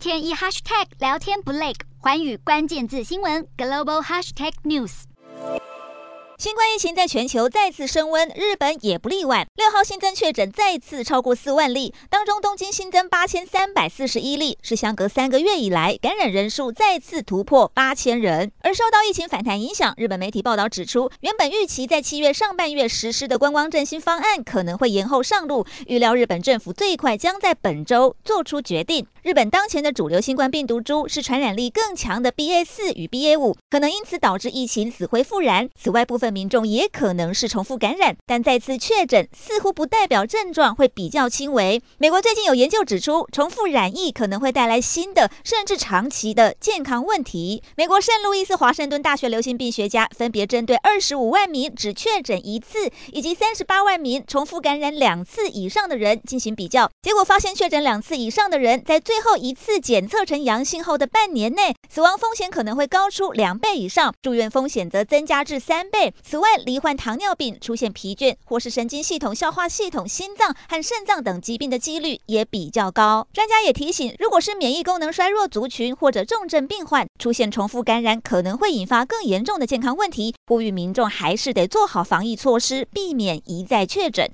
天一 hashtag 聊天不累，寰宇关键字新闻 global hashtag news。新冠疫情在全球再次升温，日本也不例外。六号新增确诊再次超过四万例，当中东京新增八千三百四十一例，是相隔三个月以来感染人数再次突破八千人。而受到疫情反弹影响，日本媒体报道指出，原本预期在七月上半月实施的观光振兴方案可能会延后上路，预料日本政府最快将在本周做出决定。日本当前的主流新冠病毒株是传染力更强的 BA 四与 BA 五，可能因此导致疫情死灰复燃。此外，部分民众也可能是重复感染，但再次确诊似乎不代表症状会比较轻微。美国最近有研究指出，重复染疫可能会带来新的甚至长期的健康问题。美国圣路易斯华盛顿大学流行病学家分别针对二十五万名只确诊一次以及三十八万名重复感染两次以上的人进行比较，结果发现确诊两次以上的人在最后一次检测呈阳性后的半年内，死亡风险可能会高出两倍以上，住院风险则增加至三倍。此外，罹患糖尿病、出现疲倦或是神经系统、消化系统、心脏和肾脏等疾病的几率也比较高。专家也提醒，如果是免疫功能衰弱族群或者重症病患，出现重复感染可能会引发更严重的健康问题，呼吁民众还是得做好防疫措施，避免一再确诊。